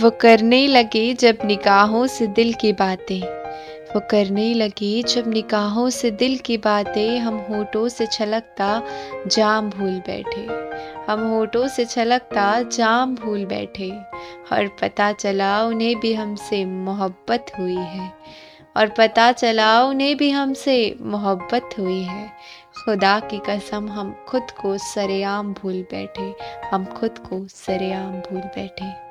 वो करने लगे जब निगाहों से दिल की बातें। वो करने लगी जब निगाहों से दिल की बातें, हम होठों से छलकता जाम भूल बैठे। हम होठों से छलकता जाम भूल बैठे, और पता चला उन्हें भी हमसे मोहब्बत हुई है। और पता चला उन्हें भी हमसे मोहब्बत हुई है। खुदा की कसम, हम खुद को सरेआम भूल बैठे, हम खुद को सरेआम भूल बैठे।